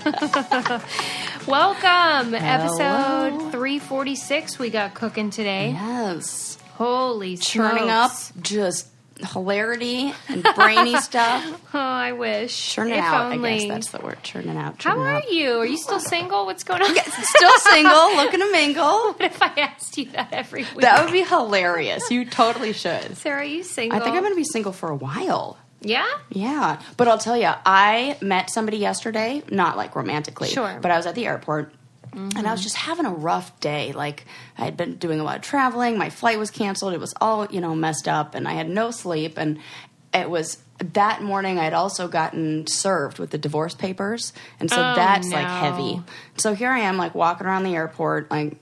Welcome, episode 346 we got cooking today. Yes. Holy Churning up just hilarity and brainy stuff. Oh, I wish. Churning if out, only. I guess that's the word. Churning out. How churning are out. you? Are you still single? What's going on? Still single, looking to mingle. What if I asked you that every week? That would be hilarious. You totally should. Sarah, are you single? I think I'm going to be single for a while. Yeah? Yeah. But I'll tell you, I met somebody yesterday, not like romantically, Sure. but I was at the airport. And I was mm-hmm. just having a rough day. Like I had been doing a lot of traveling. My flight was canceled. It was all you know messed up, and I had no sleep. And it was that morning. I had also gotten served with the divorce papers, and so Oh, that's like heavy. So here I am, like walking around the airport, like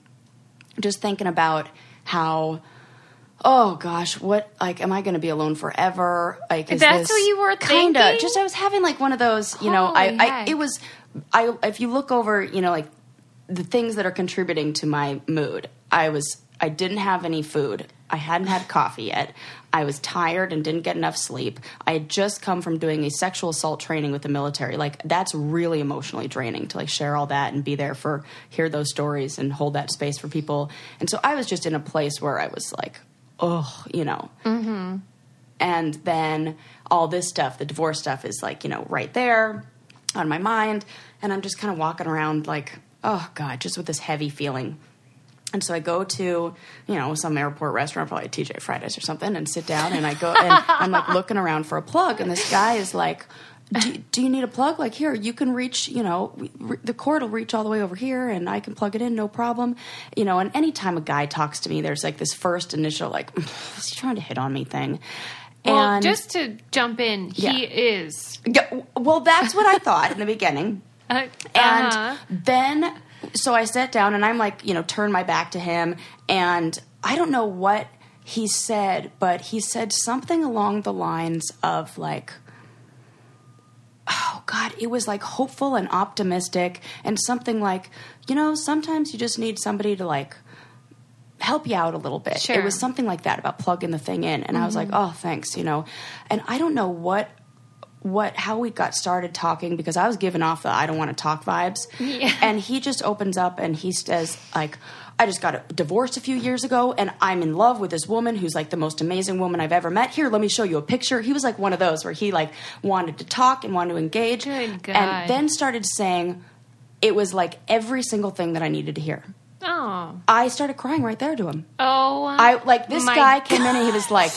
just thinking about how. Oh gosh, what like am I going to be alone forever? Like is That's what you were kinda. Just I was having like one of those, you know, I, Holy I heck. it was I if you look over, you know, like the things that are contributing to my mood. I was I didn't have any food. I hadn't had coffee yet. I was tired and didn't get enough sleep. I had just come from doing a sexual assault training with the military. Like that's really emotionally draining to like share all that and be there for hear those stories and hold that space for people. And so I was just in a place where I was like, oh, you know. Mm-hmm. And then all this stuff, the divorce stuff is like, you know, right there on my mind. And I'm just kind of walking around like, oh God, just with this heavy feeling. And so I go to, you know, some airport restaurant, probably TGI Fridays or something, and sit down and I go and I'm like looking around for a plug. And this guy is like, do, do you need a plug? Like, here, you can reach, you know, re- the cord will reach all the way over here and I can plug it in, no problem. You know, and anytime a guy talks to me, there's like this first initial, like, is he trying to hit on me thing? Well, and just to jump in, Yeah. he is. Yeah, well, that's what I thought in the beginning. Uh, And uh-huh. then, so I sat down and I'm like, you know, turn my back to him. And I don't know what he said, but he said something along the lines of like, oh God, it was like hopeful and optimistic and something like, you know, sometimes you just need somebody to like help you out a little bit. Sure. It was something like that about plugging the thing in. And I was like, mm-hmm. oh, thanks, you know. And I don't know what what how we got started talking because I was giving off the I don't want to talk vibes. Yeah. And he just opens up and he says like I just got a divorced a few years ago and I'm in love with this woman who's like the most amazing woman I've ever met. Here, let me show you a picture. He was like one of those where he like wanted to talk and wanted to engage Good God. and then started saying it was like every single thing that I needed to hear. Oh. I started crying right there to him. Oh. I like this guy came in and he was like,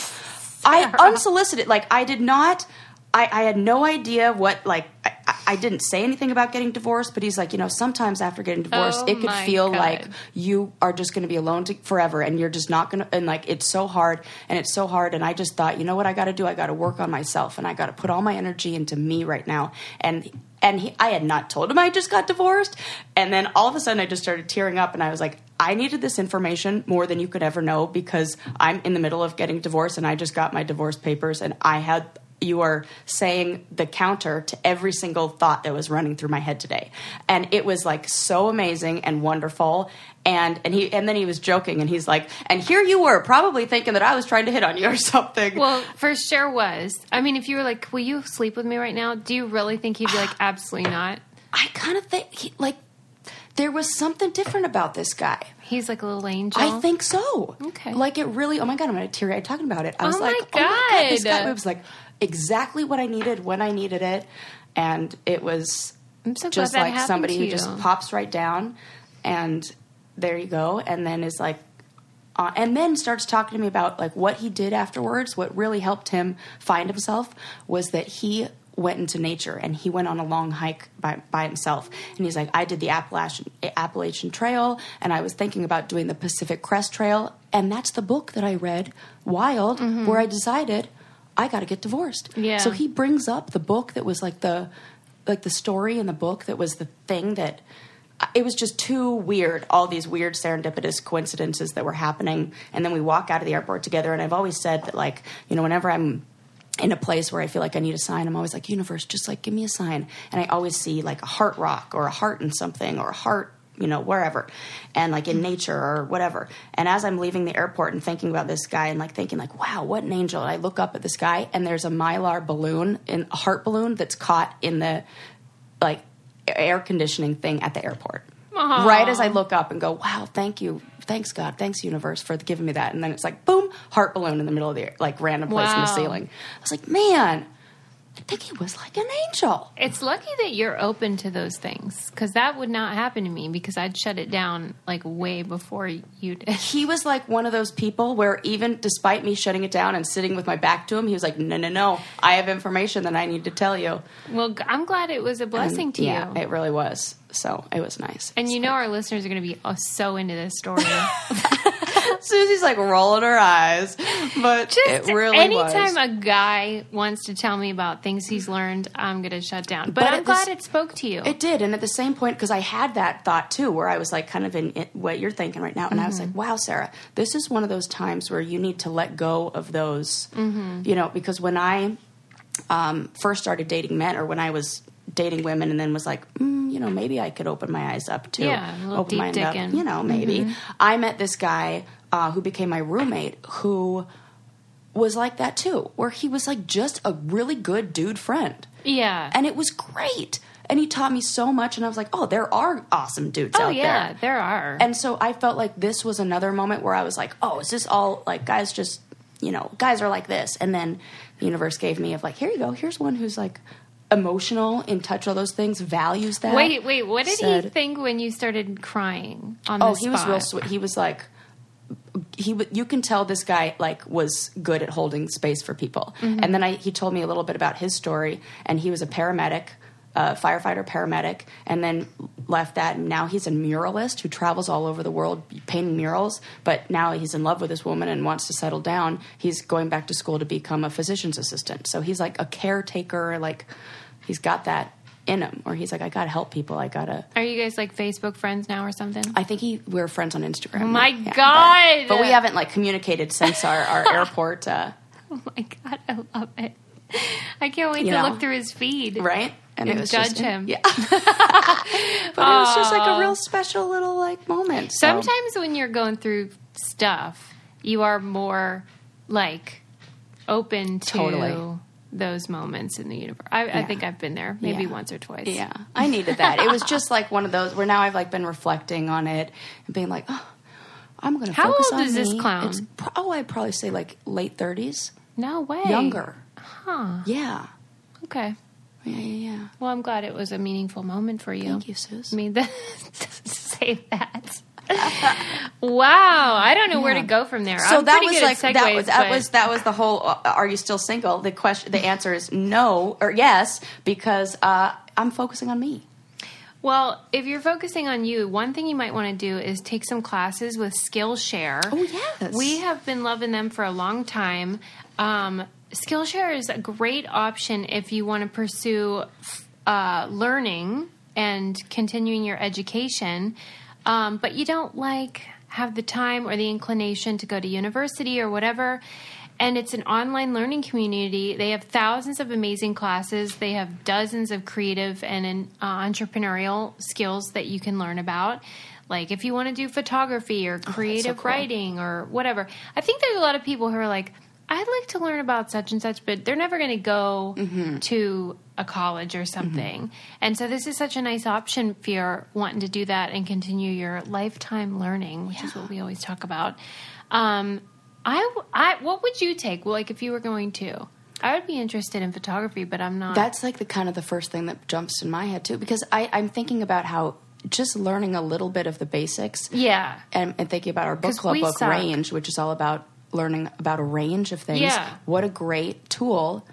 I unsolicited, like I did not, I, I had no idea what like I, I- didn't say anything about getting divorced, but he's like, you know, sometimes after getting oh divorced, Oh it could feel God. like you are just going to be alone to, forever, and you're just not going to, and like it's so hard, and it's so hard, and I just thought, you know what, I got to do, I got to work on myself, and I got to put all my energy into me right now, and. And he, I had not told him I just got divorced. And then all of a sudden, I just started tearing up, and I was like, I needed this information more than you could ever know because I'm in the middle of getting divorced, and I just got my divorce papers, and I had you are saying the counter to every single thought that was running through my head today and it was like so amazing and wonderful and and he and then he was joking and he's like and here you were probably thinking that i was trying to hit on you or something Well, for sure was. I mean, if you were like, "Will you sleep with me right now?" Do you really think he'd be like, "Absolutely not"? i kind of think he, like there was something different about this guy He's like a little angel. I think so. Okay. Like it really. Oh my god, I'm gonna tear eyed talking about it. I oh was Oh my like, oh my god, this guy. Was like exactly what I needed when I needed it, and it was so just like somebody who just pops right down, and there you go, and then is like. Uh, and then starts talking to me about like what he did afterwards. What really helped him find himself was that he went into nature and he went on a long hike by, by himself. And he's like, I did the Appalachian Appalachian Trail, and I was thinking about doing the Pacific Crest Trail. And that's the book that I read, Wild, where I decided I got to get divorced. Yeah. So he brings up the book that was like the like the story in the book that was the thing that uh, it was just too weird all these weird serendipitous coincidences that were happening and then we walk out of the airport together and i've always said that like you know whenever i'm in a place where i feel like i need a sign i'm always like universe just like give me a sign and i always see like a heart rock or a heart in something or a heart you know wherever and like in nature or whatever and as i'm leaving the airport and thinking about this guy and like thinking like wow what an angel and i look up at this guy and there's a mylar balloon in a heart balloon that's caught in the like air conditioning thing at the airport. Aw. Right as I look up and go, wow, thank you. Thanks God, thanks universe for giving me that. And then it's like boom, heart balloon in the middle of the air, like random place in the ceiling. I was like, man, I think he was like an angel. It's lucky that you're open to those things because that would not happen to me because I'd shut it down like way before you did. He was like one of those people where even despite me shutting it down and sitting with my back to him, he was like, no, no, no, I have information that I need to tell you. Well, I'm glad it was a blessing And, to yeah, you. it really was. So it was nice. and you know our listeners are going to be uh, so into this story. Susie's like rolling her eyes, but Just it really anytime was. a guy wants to tell me about things he's learned, I'm going to shut down. But, But I'm glad it spoke to you. It did, and at the same point, because I had that thought too, where I was like, kind of in it, what you're thinking right now, and I was Mm-hmm. like, wow, Sarah, this is one of those times where you need to let go of those, Mm-hmm. you know, because when I um, first started dating men, or when I was dating women, and then was like, mm, you know, maybe I could open my eyes up to Yeah, open my up, you know, maybe. Mm-hmm. I met this guy uh, who became my roommate, who was like that too, where he was like just a really good dude friend yeah. and it was great. And he taught me so much, and I was like, "Oh, there are awesome dudes oh, out yeah, there." there are. And so I felt like this was another moment where I was like, "Oh, is this all like guys just you know guys are like this?" And then the universe gave me of like, "Here you go. Here's one who's like emotional, in touch with all those things, values that." wait, wait. What did he think when you started crying on the Oh, he was real sweet. He was like, he. You can tell this guy like was good at holding space for people. Mm-hmm. And then I, he told me a little bit about his story, and he was a paramedic, uh, firefighter paramedic, and then left that. And now he's a muralist who travels all over the world painting murals. But now he's in love with this woman and wants to settle down. He's going back to school to become a physician's assistant. So he's like a caretaker. Like he's got that in him, or he's like, I got to help people. I gotta. Are you guys like Facebook friends now or something? I think he we're friends on Instagram. Oh my Yeah, God. But, but we haven't like communicated since our, our airport, uh, Oh my god, I love it. I can't wait to know? look through his feed. right? And it was judge just, him. Yeah. but it was just like a real special little like moment. So- Sometimes when you're going through stuff, you are more like open to Totally. Those moments in the universe. I, I think I've been there maybe Yeah. once or twice. Yeah, I needed that. It was just like one of those where now I've like been reflecting on it and being like, oh, I'm going to How old is this me. clown? It's oh, I'd probably say like late 30s, No way. younger. Huh. Yeah, Okay. yeah, yeah, yeah. Well, I'm glad it was a meaningful moment for you. Thank you, Sus. I mean, that, say that. wow, I don't know where to go from there. So I'm that was like at that was that was that was the whole. Uh, are you still single? The question, the answer is no or yes because uh, I'm focusing on me. Well, if you're focusing on you, one thing you might want to do is take some classes with Skillshare. Oh, yes. We have been loving them for a long time. Um, Skillshare is a great option if you want to pursue uh, learning and continuing your education, um, but you don't like have the time or the inclination to go to university or whatever. And it's an online learning community. They have thousands of amazing classes. They have dozens of creative and uh, entrepreneurial skills that you can learn about. Like if you want to do photography or creative cool. writing or whatever. I think there's a lot of people who are like, I'd like to learn about such and such, but they're never going to go to a college or something. And so this is such a nice option if you're wanting to do that and continue your lifetime learning, which is what we always talk about. Um, I, I, what would you take? Well, like if you were going to, I would be interested in photography, but I'm not. That's like the kind of the first thing that jumps in my head too because I, I'm thinking about how just learning a little bit of the basics yeah. and, and thinking about our book club book suck. range, which is all about learning about a range of things. Yeah. What a great tool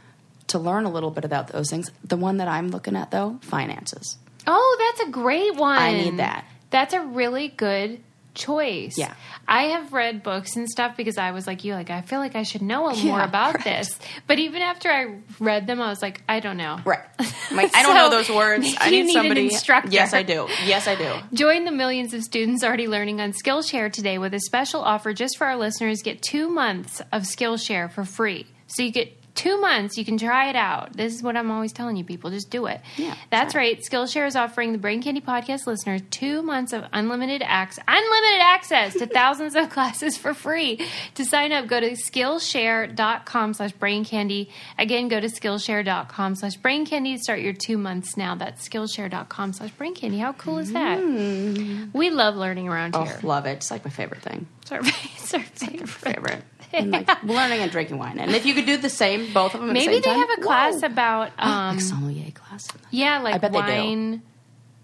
to learn a little bit about those things. The one that I'm looking at though, finances. Oh, that's a great one. I need that. That's a really good choice. Yeah. I have read books and stuff because I was like you, like I feel like I should know more Yeah, about right. this. But even after I read them, I was like, I don't know. Right. I'm like, I don't So, know those words. I need need an somebody. instructor. Yes, I do. Yes, I do. Join the millions of students already learning on Skillshare today with a special offer just for our listeners. Get two months of Skillshare for free. So you get Two months, you can try it out. This is what I'm always telling you, people. Just do it. Yeah, That's try right. Skillshare is offering the Brain Candy podcast listeners two months of unlimited access, unlimited access to thousands of classes for free. To sign up, go to Skillshare.com slash brain candy. Again, go to Skillshare.com slash brain candy to start your two months now. That's Skillshare.com slash brain candy. How cool is that? Mm. We love learning around Oh, here. love it. It's like my favorite thing. It's our, it's our favorite. Favorite. And like learning and drinking wine. And if you could do the same, both of them at the Maybe same they time, have a class whoa. about um, like sommelier class. yeah, like bet they do. wine.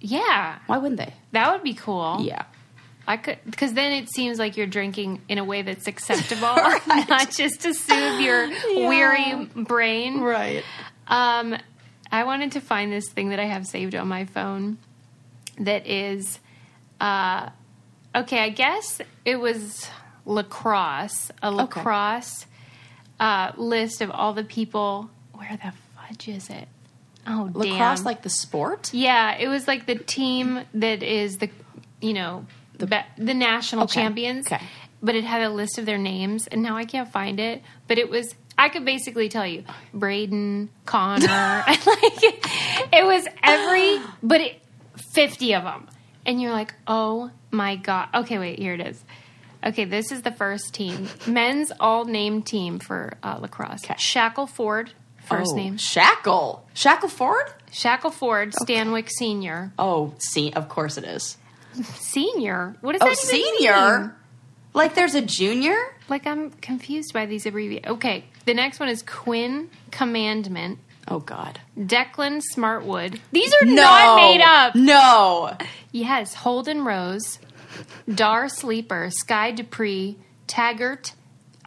Yeah, Why wouldn't they? that would be cool. Yeah. I could because then it seems like you're drinking in a way that's acceptable, not just to soothe your weary brain. Right. Um, I wanted to find this thing that I have saved on my phone that is, uh, okay, I guess it was lacrosse, a lacrosse uh, list of all the people. Where the fudge is it? Oh, Lacrosse, damn. like the sport? Yeah, it was like the team that is the, you know, the the national Okay, champions. okay. But it had a list of their names, and now I can't find it. But it was I could basically tell you Braden, Connor, and like it was every, but it, fifty of them, and you're like, oh my god. Okay, wait, here it is. Okay, this is the first team, men's all name team for uh, lacrosse. Shackle Ford, first Oh, name. Shackle. Shackle Ford? Shackle Ford, Stanwick Senior. Oh, see, of course it is. Senior? What does Oh, that mean? senior? Like there's a junior? Like I'm confused by these abbreviations. Okay, the next one is Quinn Commandment, Oh, God. Declan Smartwood. These are not made up. No. Yes, Holden Rose, Dar Sleeper, Sky Dupree, Taggart,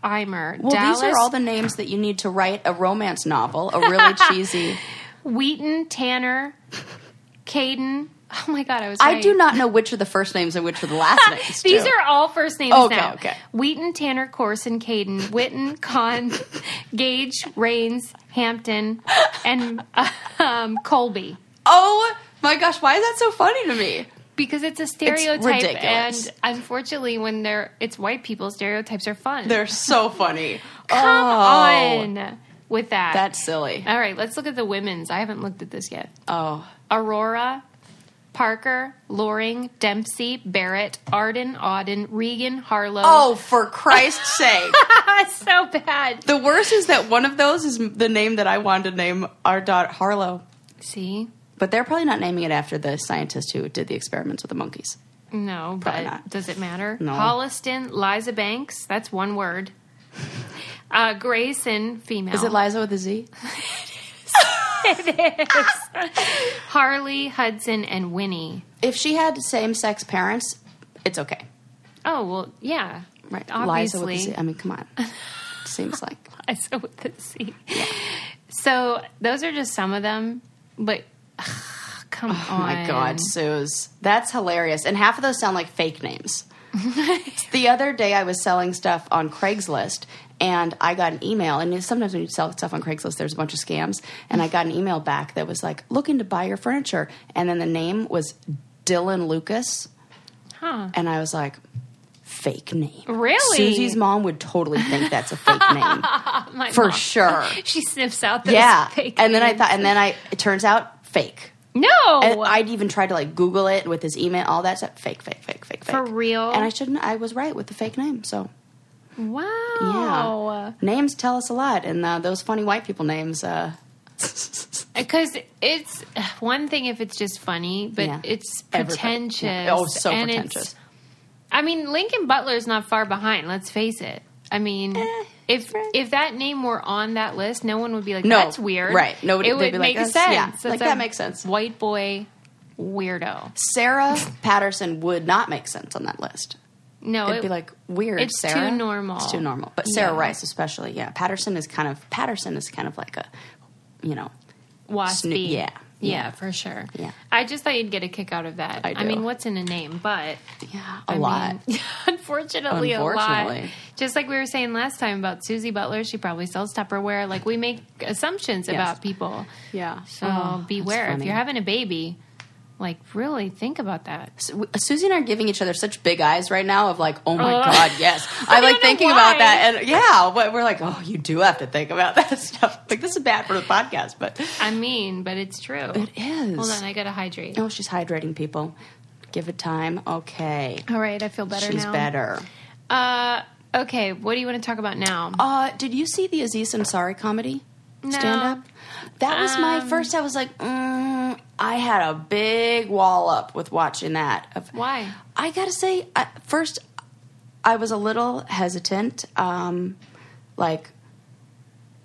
Eimer, Well, Dallas, these are all the names that you need to write a romance novel, a really cheesy. Wheaton, Tanner, Caden. Oh my God, I was. I do not know which are the first names and which are the last names. These too. are all first names Okay, now. okay. Wheaton, Tanner, Corson, Caden, Witten, Con, Gage, Rains, Hampton, and um, Colby. Oh my gosh, why is that so funny to me? Because it's a stereotype, ridiculous. and unfortunately, when they're it's white people, stereotypes are fun. They're so funny. Come oh, on with that. That's silly. all right. Let's look at the women's. I haven't looked at this yet. Oh, Aurora, Parker, Loring, Dempsey, Barrett, Arden, Auden, Regan, Harlow. oh, for Christ's sake! so bad. The worst is that one of those is the name that I wanted to name our daughter Harlow, See, but they're probably not naming it after the scientist who did the experiments with the monkeys. no, Probably but not. does it matter? No. Holliston, Liza Banks. That's one word. Uh, Grayson, female. Is it Liza with a Z? it is. Harley, Hudson, and Winnie. If she had same-sex parents, it's okay, Oh well, yeah, right? Liza Obviously, with a Z. I mean, come on. Seems like Liza with the C. So those are just some of them, but come Oh on, my God, Suze. That's hilarious. And half of those sound like fake names. the other day I was selling stuff on Craigslist and I got an email. And sometimes when you sell stuff on Craigslist, there's a bunch of scams. And I got an email back that was like, looking to buy your furniture. And then the name was Dylan Lucas. Huh? And I was like, fake name. Really? Susie's mom would totally think that's a fake name. For mom. sure. She sniffs out those Yeah. fake And then I thought, and then I, it turns out fake. no, And I'd even tried to like Google it with his email, all that stuff. Fake, fake, fake, fake, fake. For real? And I shouldn't. I was right with the fake name. So wow, names tell us a lot, and uh, those funny white people names. Uh, because it's one thing if it's just funny, but Yeah. it's Everybody- pretentious. yeah. Oh, so and it's- pretentious. I mean, Lincoln Butler is not far behind. Let's face it. I mean, Eh, if if that name were on that list, no one would be like, No, "That's weird." right. Nobody- It they'd be like, make "That's- sense. yeah, like, that makes sense. White boy weirdo. Sarah Patterson would not make sense on that list. No, It'd it, be like weird. it's too normal. It's too normal. But Sarah Yeah. Rice, especially, yeah. Patterson is kind of Patterson is kind of like a, you know, waspy. Sno- yeah, yeah, yeah. for sure. Yeah. I just thought you'd get a kick out of that. I do. mean, what's in a name? But yeah, a I lot. mean, unfortunately, a lot. Unfortunately. Just like we were saying last time about Susie Butler, she probably sells Tupperware. Like we make assumptions Yes. about people. yeah. So Oh, beware if you're having a baby. Like really think about that. Su- Susie and I are giving each other such big eyes right now of like, oh my Oh. god, yes. I I like thinking why. about that, and yeah, but we're like, oh, you do have to think about that stuff. Like this is bad for the podcast, but I mean, but it's true. it is. Hold on, I gotta hydrate. oh, she's hydrating people. Give it time. Okay, All right, I feel better she's now. better. Uh, okay, what do you want to talk about now? Uh, did you see the Aziz Ansari comedy No. stand up? That was my Um, first. I was like, mm, I had a big wall up with watching that. Of, Why? I gotta say, I, first, I was a little hesitant. Um, like,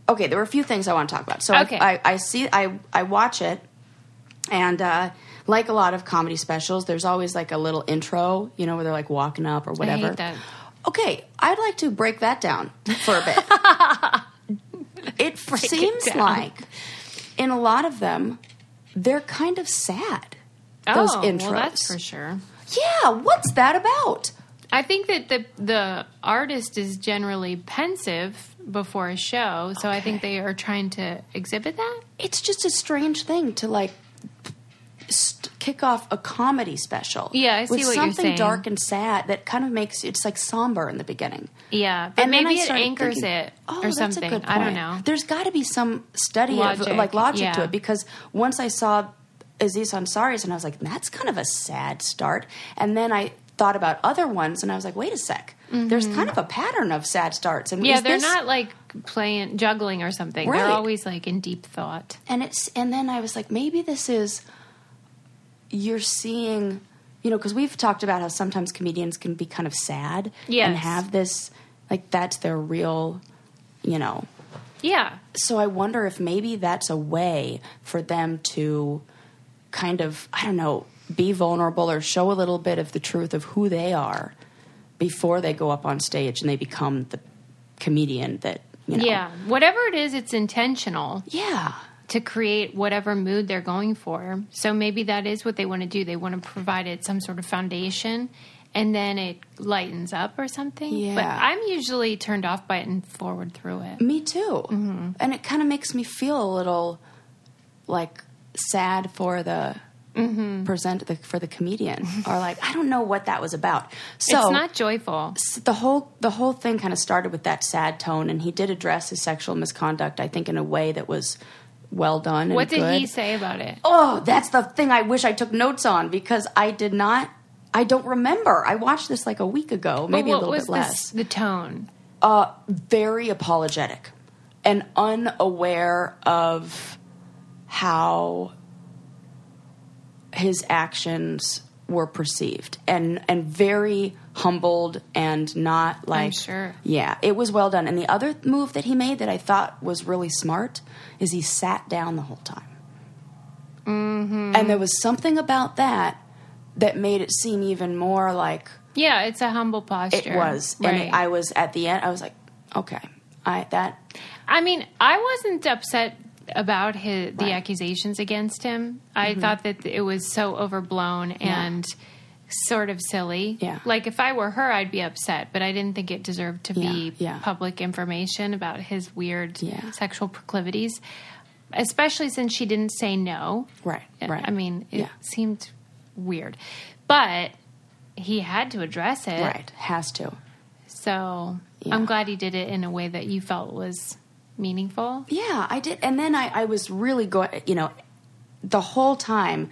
okay, there were a few things I want to talk about. So Okay. I, I, I see, I, I watch it, and uh, like a lot of comedy specials, there's always like a little intro, you know, where they're like walking up or whatever. I. Okay, I'd like to break that down for a bit. it seems down. like in a lot of them, they're kind of sad. Those oh, intros. well, that's for sure. Yeah, what's that about? I think that the the artist is generally pensive before a show, so I think they are trying to exhibit that. It's just a strange thing to like st- kick off a comedy special. Yeah, I see with what you're something saying. dark and sad that kind of makes it's like somber in the beginning. Yeah, but And maybe it anchors thinking, it oh, or something. I don't know. There's got to be some study Logic, of like logic to it because once I saw Aziz Ansari's and I was like, that's kind of a sad start. And then I thought about other ones and I was like, wait a sec. There's kind of a pattern of sad starts. And Mm-hmm. Yeah, they're this- not like playing juggling or something. They're always like in deep thought. and it's and then I was like, maybe this is you're seeing, you know, because we've talked about how sometimes comedians can be kind of sad and have this like that's their real, you know. Yeah, So I wonder if maybe that's a way for them to kind of I don't know be vulnerable or show a little bit of the truth of who they are before they go up on stage and they become the comedian that you know. yeah. Whatever it is, it's intentional. Yeah. to create whatever mood they're going for. So maybe that is what they want to do. They want to provide it some sort of foundation and then it lightens up or something. Yeah. But. I'm usually turned off by it and forward through it. Me too. Mm-hmm. And it kind of makes me feel a little like sad for the Mm-hmm. present the, for the comedian or like I don't know what that was about. So it's not joyful. the whole the whole thing kind of started with that sad tone and he did address his sexual misconduct I think in a way that was well done and What did good. he say about it? Oh, that's the thing I wish I took notes on because I did not I don't remember. I watched this like a week ago, maybe a little bit less. this, the tone? uh, very apologetic and unaware of how his actions were perceived and and very humbled and not like sure. yeah it was well done and the other move that he made that i thought was really smart is he sat down the whole time mm-hmm. and there was something about that that made it seem even more like Yeah, it's a humble posture. it was, Right. and I was at the end. I was like, okay, I that I mean, I wasn't upset about his the accusations against him. I mm-hmm. thought that it was so overblown and sort of silly. Yeah. Like if I were her, I'd be upset, but I didn't think it deserved to be Yeah, yeah. public information about his weird Yeah. sexual proclivities, especially since she didn't say no. right, right. I mean, it Yeah. seemed weird, but he had to address it. right has to. So Yeah. I'm glad he did it in a way that you felt was meaningful. Yeah, I did, and then I, I was really going. You know, the whole time.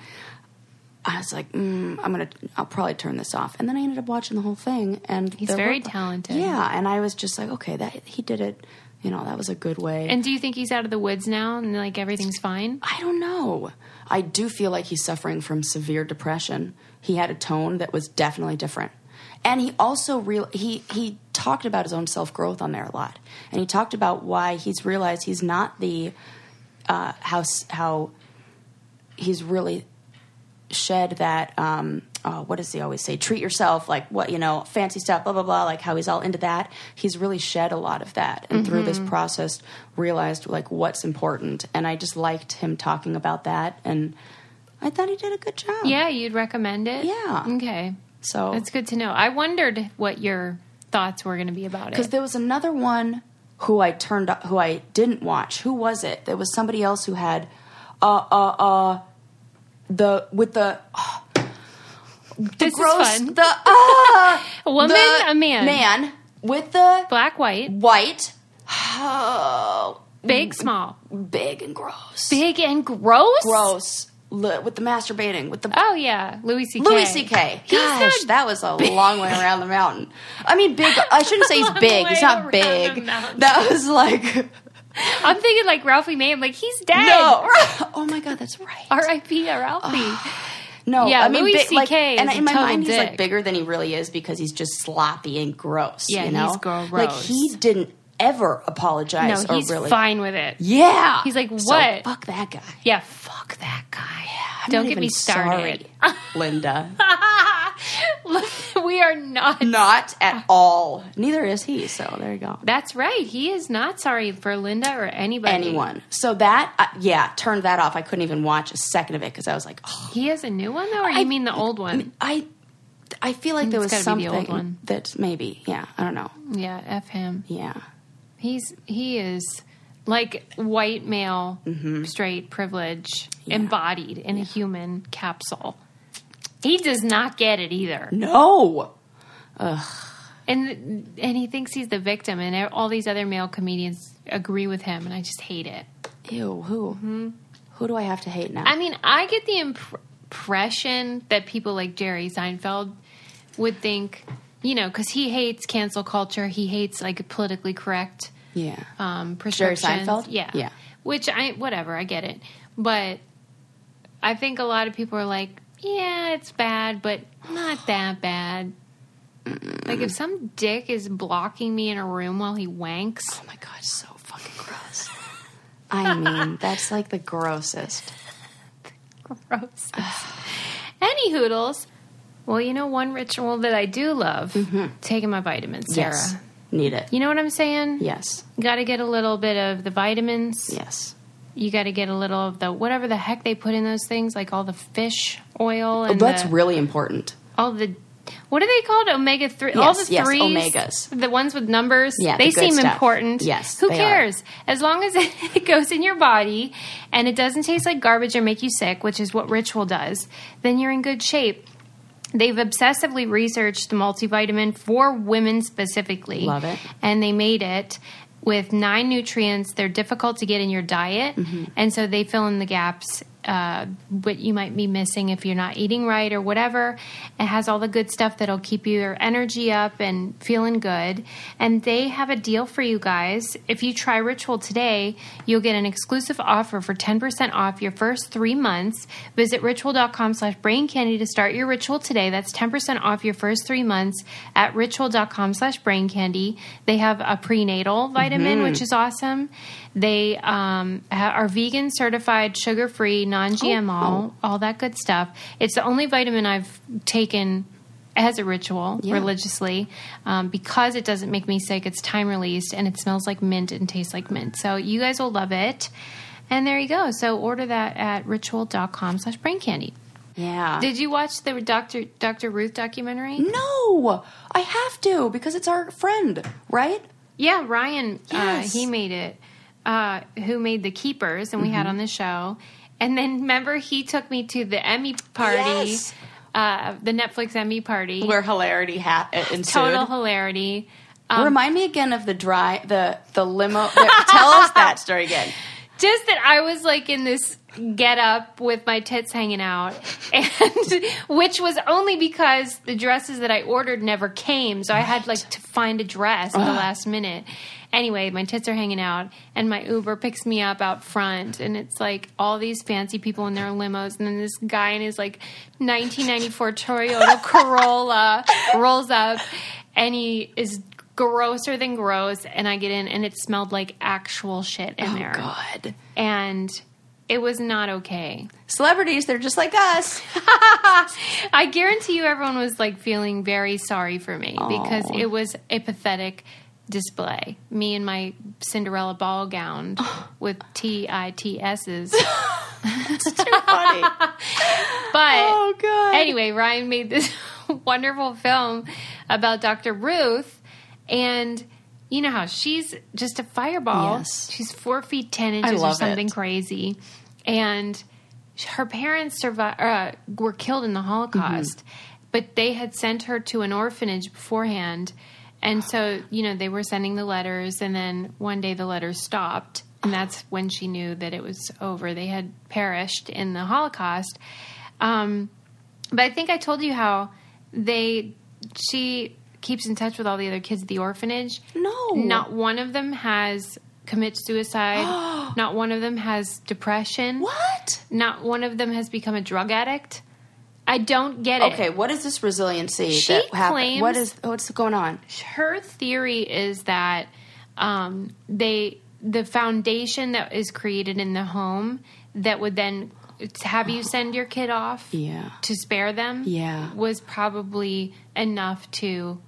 I was like, mm, I'm gonna, I'll probably turn this off, and then I ended up watching the whole thing, and He's very were- talented. Yeah, and I was just like, okay, that he did it. You know, that was a good way. And do you think he's out of the woods now and like everything's fine? I don't know. I do feel like he's suffering from severe depression. He had a tone that was definitely different. And he also real he he talked about his own self growth on there a lot, and he talked about why he's realized he's not the uh, how how he's really shed that um, oh, what does he always say? Treat yourself like what you know, fancy stuff, blah blah blah. Like how he's all into that. He's really shed a lot of that, and through this process, realized like what's important. And I just liked him talking about that, and I thought he did a good job. Yeah, you'd recommend it? Yeah. Okay. So That's good to know. I wondered what your thoughts were going to be about it. because there was another one who I turned who I didn't watch. Who was it? There was somebody else who had uh uh uh the with the oh, the This is gross fun. the ah A woman, the a man. man with the Black, white, white oh, big, small, big and gross big and gross. gross with the masturbating with the Oh yeah, Louis C.K. Louis C.K. Gosh, that was a long way around the mountain. I mean, big. I shouldn't say he's big. He's not big. That was like I'm thinking like Ralphie May. I'm like he's dead. no. Oh my god, that's right. R.I.P. Ralphie. No, Yeah, I mean, Louis big, like, CK and in my mind, he's like bigger than he really is because he's just sloppy and gross. Yeah, you know? he's gross. Like he didn't ever apologize no, he's really. fine with it. Yeah, He's like, So, what? fuck that guy. Yeah, fuck that guy. I'm Don't get me started. sorry, Linda. we are not. Not at all. Neither is he. So there you go. That's right. He is not sorry for Linda or anybody. anyone. So that, uh, yeah, turned that off. I couldn't even watch a second of it because I was like, oh, He has a new one though, or you I- mean the old one? I, I feel like there was be the something old one. that maybe, yeah, I don't know, yeah, f him. yeah, He's he is like white male, Mm-hmm. straight privilege embodied in a human capsule. He does not get it either, no, and and he thinks he's the victim, and all these other male comedians agree with him, and I just hate it. ew, who, who do I have to hate now? I mean, I get the imp- impression that people like Jerry Seinfeld would think, you know, because he hates cancel culture, he hates like politically correct yeah, um, Jerry. Seinfeld? yeah, Yeah. Which I whatever, I get it, but I think a lot of people are like, yeah, it's bad, but not that bad. Like if some dick is blocking me in a room while he wanks, oh my god, so fucking gross. I mean, that's like the grossest. gross. Any hoodles. Well, you know one ritual that I do love: mm-hmm. taking my vitamins, Sarah. Yes, need it. You know what I'm saying? Yes, got to get a little bit of the vitamins. yes. You got to get a little of the whatever the heck they put in those things, like all the fish oil Oh, that's the, really important. all the what are they called? Omega three. all the yes, threes, omegas. the ones with numbers. Yeah, they the seem stuff. important. Yes, who they are. cares? As long as it goes in your body and it doesn't taste like garbage or make you sick, which is what Ritual does, then you're in good shape. They've obsessively researched the multivitamin for women specifically. Love it. And they made it with nine nutrients. They're difficult to get in your diet. Mm-hmm. And so they fill in the gaps, uh, what you might be missing if you're not eating right or whatever. It has all the good stuff that'll keep your energy up and feeling good. And they have a deal for you guys. If you try Ritual today, you'll get an exclusive offer for 10% off your first three months. Visit ritual.com slash brain candy to start your ritual today. That's 10% off your first three months at ritual.com slash brain candy. They have a prenatal vitamin, which is awesome. They um, ha- are vegan, certified, sugar free, non GMO, all that good stuff. It's the only vitamin I've taken as a ritual Yeah. religiously um, because it doesn't make me sick. It's time released and it smells like mint and tastes like mint. So you guys will love it. And there you go. So order that at ritual.com slash brain candy. Yeah. Did you watch the Dr. Dr. Ruth documentary? no, I have to because it's our friend, right? Yeah, Ryan, Yes. uh, he made it. Uh, who made the Keepers, and we had on the show. And then remember, he took me to the Emmy party, Yes. uh, the Netflix Emmy party. Where hilarity ha- uh, ensued. Total hilarity. Um, Remind me again of the dry the the limo. the- tell us that story again. just that I was like in this get up with my tits hanging out, and which was only because the dresses that I ordered never came, so I had like to find a dress at the last minute. Anyway, my tits are hanging out, and my Uber picks me up out front, and it's like all these fancy people in their limos, and then this guy in his like 1994 Toyota Corolla rolls up, and he is grosser than gross, and I get in, and it smelled like actual shit in oh, there God, and it was not okay. celebrities, they're just like us. I guarantee you everyone was like feeling very sorry for me because it was a pathetic display. Me in my Cinderella ball gown with T I T S's. It's too funny. But Oh, God. anyway, Ryan made this wonderful film about Dr. Ruth and you know how she's just a fireball. Yes. She's four feet ten inches or something it. crazy. And her parents survived, uh, were killed in the Holocaust, Mm-hmm. but they had sent her to an orphanage beforehand. And so, you know, they were sending the letters, and then one day the letters stopped. And that's when she knew that it was over. They had perished in the Holocaust. Um, but I think I told you how they, she keeps in touch with all the other kids at the orphanage. No. Not one of them has commit suicide. Not one of them has depression. What? Not one of them has become a drug addict. I don't get it. Okay, what is this resiliency She that happened? What is what's going on? Her theory is that um, they the foundation that is created in the home that would then have you send your kid off Yeah. to spare them Yeah. was probably enough to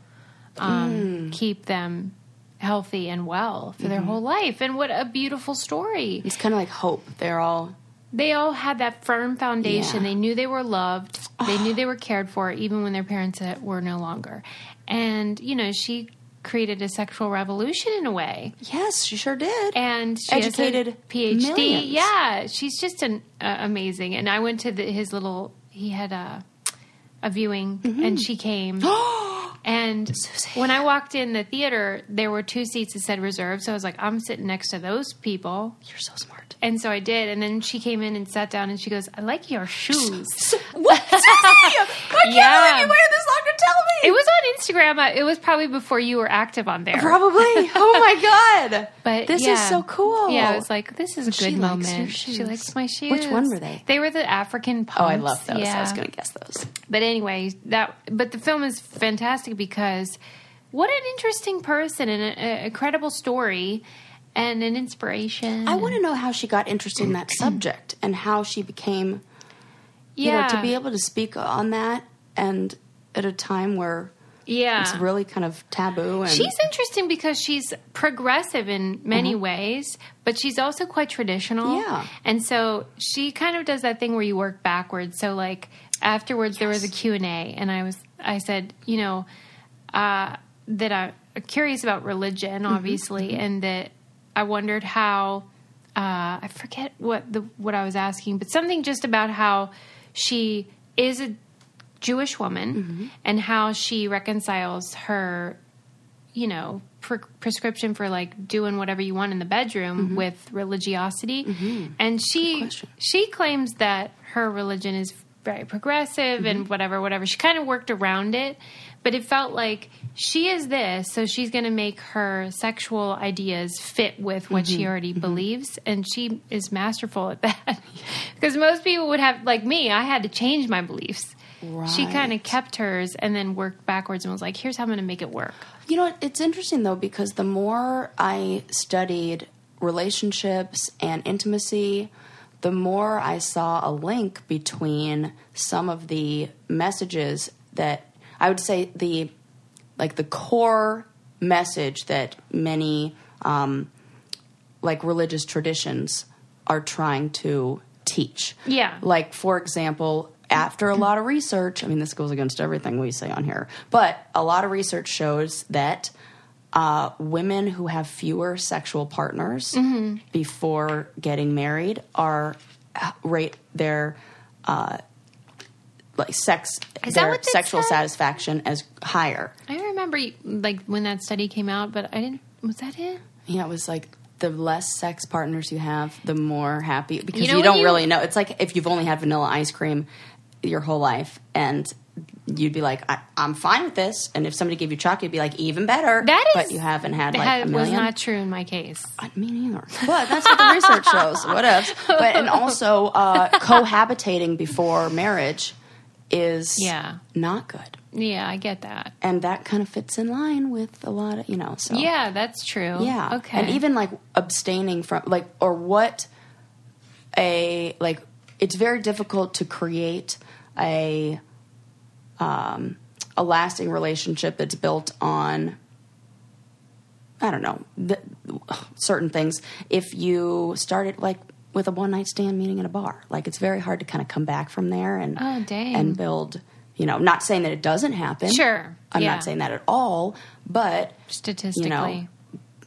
um, keep them healthy and well for their whole life and what a beautiful story It's kind of like hope. They're all they all had that firm foundation. Yeah. They knew they were loved. They knew they were cared for, even when their parents were no longer. And you know, she created a sexual revolution in a way. yes, she sure did. And she Educated has a PhD. millions. Yeah, she's just an uh, amazing. And I went to the, his little. He had a a viewing, Mm-hmm. and she came. And when I walked in the theater, there were two seats that said reserved. So I was like, I'm sitting next to those people. You're so smart. And so I did. And then she came in and sat down and she goes, I like your shoes. What? I can't Yeah. believe you waited this long to tell me. it was on Instagram. It was probably before you were active on there. Probably. Oh my god. But this yeah. is so cool. Yeah, I was like, this is a She good moment. She likes my shoes. Which one were they? They were the African pumps. Oh, I love those. Yeah. I was going to guess those. But anyway, that but the film is fantastic because what an interesting person and a, a incredible story and an inspiration. I want to know how she got interested in that subject and how she became, you yeah, know, to be able to speak on that and at a time where yeah. it's really kind of taboo and She's interesting because she's progressive in many ways, but she's also quite traditional. Mm-hmm. Yeah. And so she kind of does that thing where you work backwards. So like afterwards there was a Q&A and I was I said, you know, uh, that I'm curious about religion Mm-hmm. obviously and that I wondered how uh, I forget what the what I was asking, but something just about how she is a Jewish woman Mm-hmm. and how she reconciles her, you know, pre- prescription for like doing whatever you want in the bedroom with religiosity. And she she claims that her religion is very progressive and whatever, whatever. She kind of worked around it, but it felt like she is this, so she's going to make her sexual ideas fit with what she mm-hmm. already mm-hmm. believes, and she is masterful at that. because most people would have, like me, I had to change my beliefs. She kind of kept hers and then worked backwards and was like, "Here's how I'm going to make it work." You know, it's interesting though because the more I studied relationships and intimacy, the more I saw a link between some of the messages that I would say the like the core message that many um, like religious traditions are trying to teach. Yeah. Like, for example, after a lot of research, I mean, this goes against everything we say on here, but a lot of research shows that uh, women who have fewer sexual partners Mm-hmm. before getting married are uh, rate their uh, like sex Is their sexual said? satisfaction as higher. I remember like when that study came out, but I didn't. Was that it? Yeah, it was like the less sex partners you have, the more happy because You you, know when don't you- really know. It's like if you've only had vanilla ice cream your whole life and you'd be like, I, I'm fine with this. And if somebody gave you chocolate, you'd be like, even better. That is. but you haven't had like that a was not true in my case. I- Me neither. But that's what the research shows. What if? But and also uh, cohabitating before marriage is Yeah. not good. Yeah, I get that. And that kind of fits in line with a lot of you know. So Yeah, that's true. yeah. Okay. And even like abstaining from like or what a like it's very difficult to create a um a lasting relationship that's built on I don't know the, certain things if you started like with a one night stand meeting in a bar like it's very hard to kind of come back from there and Oh, and build you know not saying that it doesn't happen Sure, I'm yeah. not saying that at all but statistically. you know,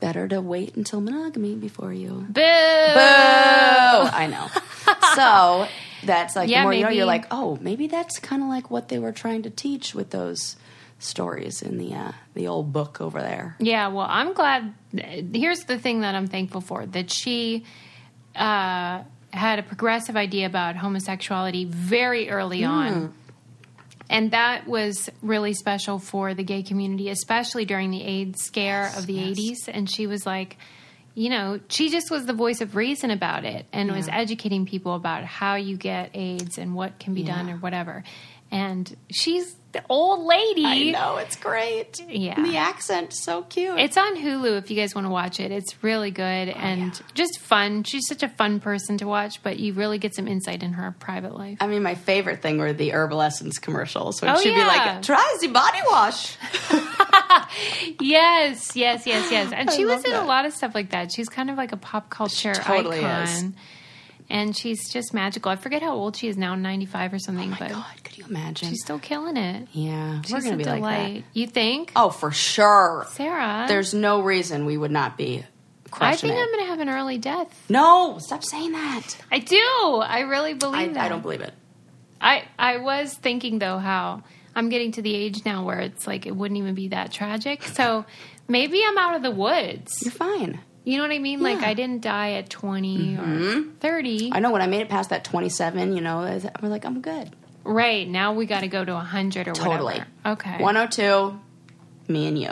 better to wait until monogamy before you. Boo! Boo! I know. so, that's like Yeah, more you know, you're like, oh, maybe that's kind of like what they were trying to teach with those stories in the uh, the old book over there. Yeah, well, I'm glad. Here's the thing that I'm thankful for that she uh, had a progressive idea about homosexuality very early on. And that was really special for the gay community, especially during the AIDS scare of the 80s. And she was like, you know, she just was the voice of reason about it and was educating people about how you get AIDS and what can be done Yeah. or whatever. And she's the old lady. I know it's great. Yeah. And the accent so cute. It's on Hulu if you guys want to watch it. It's really good oh, and yeah. just fun. She's such a fun person to watch, but you really get some insight in her private life. I mean, my favorite thing were the Herbal Essence commercials. When Oh, she'd be yeah. like, "Try the body wash." Yes, yes, yes, yes. And she was in a lot of stuff like that. She's kind of like a pop culture totally icon. is. And she's just magical. I forget how old she is now, 95 or something, Oh but god, could you imagine? she's still killing it. yeah, She's we're gonna a be delight. like that. You think? Oh, for sure. Sarah. There's no reason we would not be I crushing think it. I'm going to have an early death. no, stop saying that. I do. I really believe I, that. I don't believe it. I I was thinking though how I'm getting to the age now where it's like it wouldn't even be that tragic. So maybe I'm out of the woods. You're fine. You know what I mean? Like Yeah. I didn't die at 20 or mm-hmm. 30. I know when I made it past that 27, you know, I was like, I'm good. Right now we got to go to 100 or Totally. whatever. Okay. 102, me and you.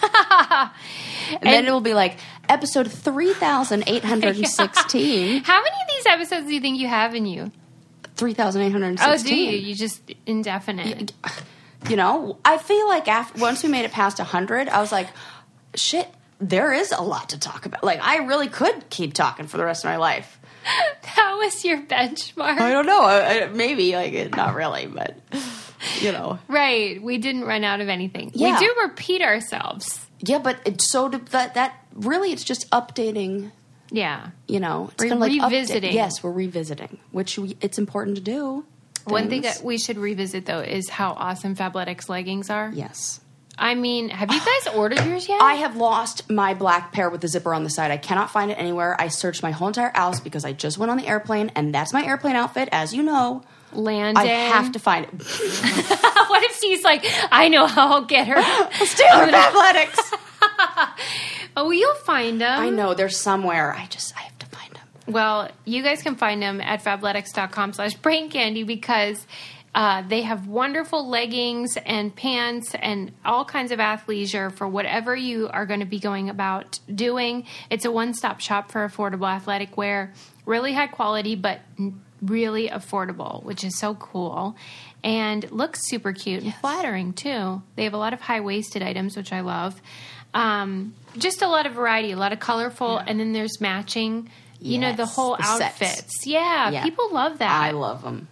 and, then it will be like episode 3816, How many of these episodes do you think you have in you? 3816. Oh, do you? You just indefinite. You know, I feel like after once we made it past 100, I was like, shit, there is a lot to talk about. Like, I really could keep talking for the rest of my life. That was your benchmark. I don't know. I, I- maybe, like, not really, but, you know. Right. We didn't run out of anything. Yeah. We do repeat ourselves. Yeah, but it's so that, that really, it's just updating. Yeah. You know, it's Re- kinda like upda- revisiting. yes, we're revisiting, which we, it's important to do. One thing that we should revisit though is how awesome Fabletics leggings are. yes, I mean, have you guys ordered yours yet? I have lost my black pair with the zipper on the side. I cannot find it anywhere. I searched my whole entire house because I just went on the airplane, and that's my airplane outfit, as you know. Landon. I have to find it. what if she's like, I know how I'll get her. Steeler Athletics. oh, you'll find them. I know they're somewhere. I just I have to find them. Well, you guys can find them at fabletics.com slash brain candy because uh, they have wonderful leggings and pants and all kinds of athleisure for whatever you are going to be going about doing. It's a one stop shop for affordable athletic wear, really high quality, but really affordable, which is so cool. And looks super cute and flattering too. They have a lot of high waisted items, which I love. Um, just a lot of variety, a lot of colorful, and then there's matching. You know the whole the outfits. Yeah, Yeah. people love that. I love them.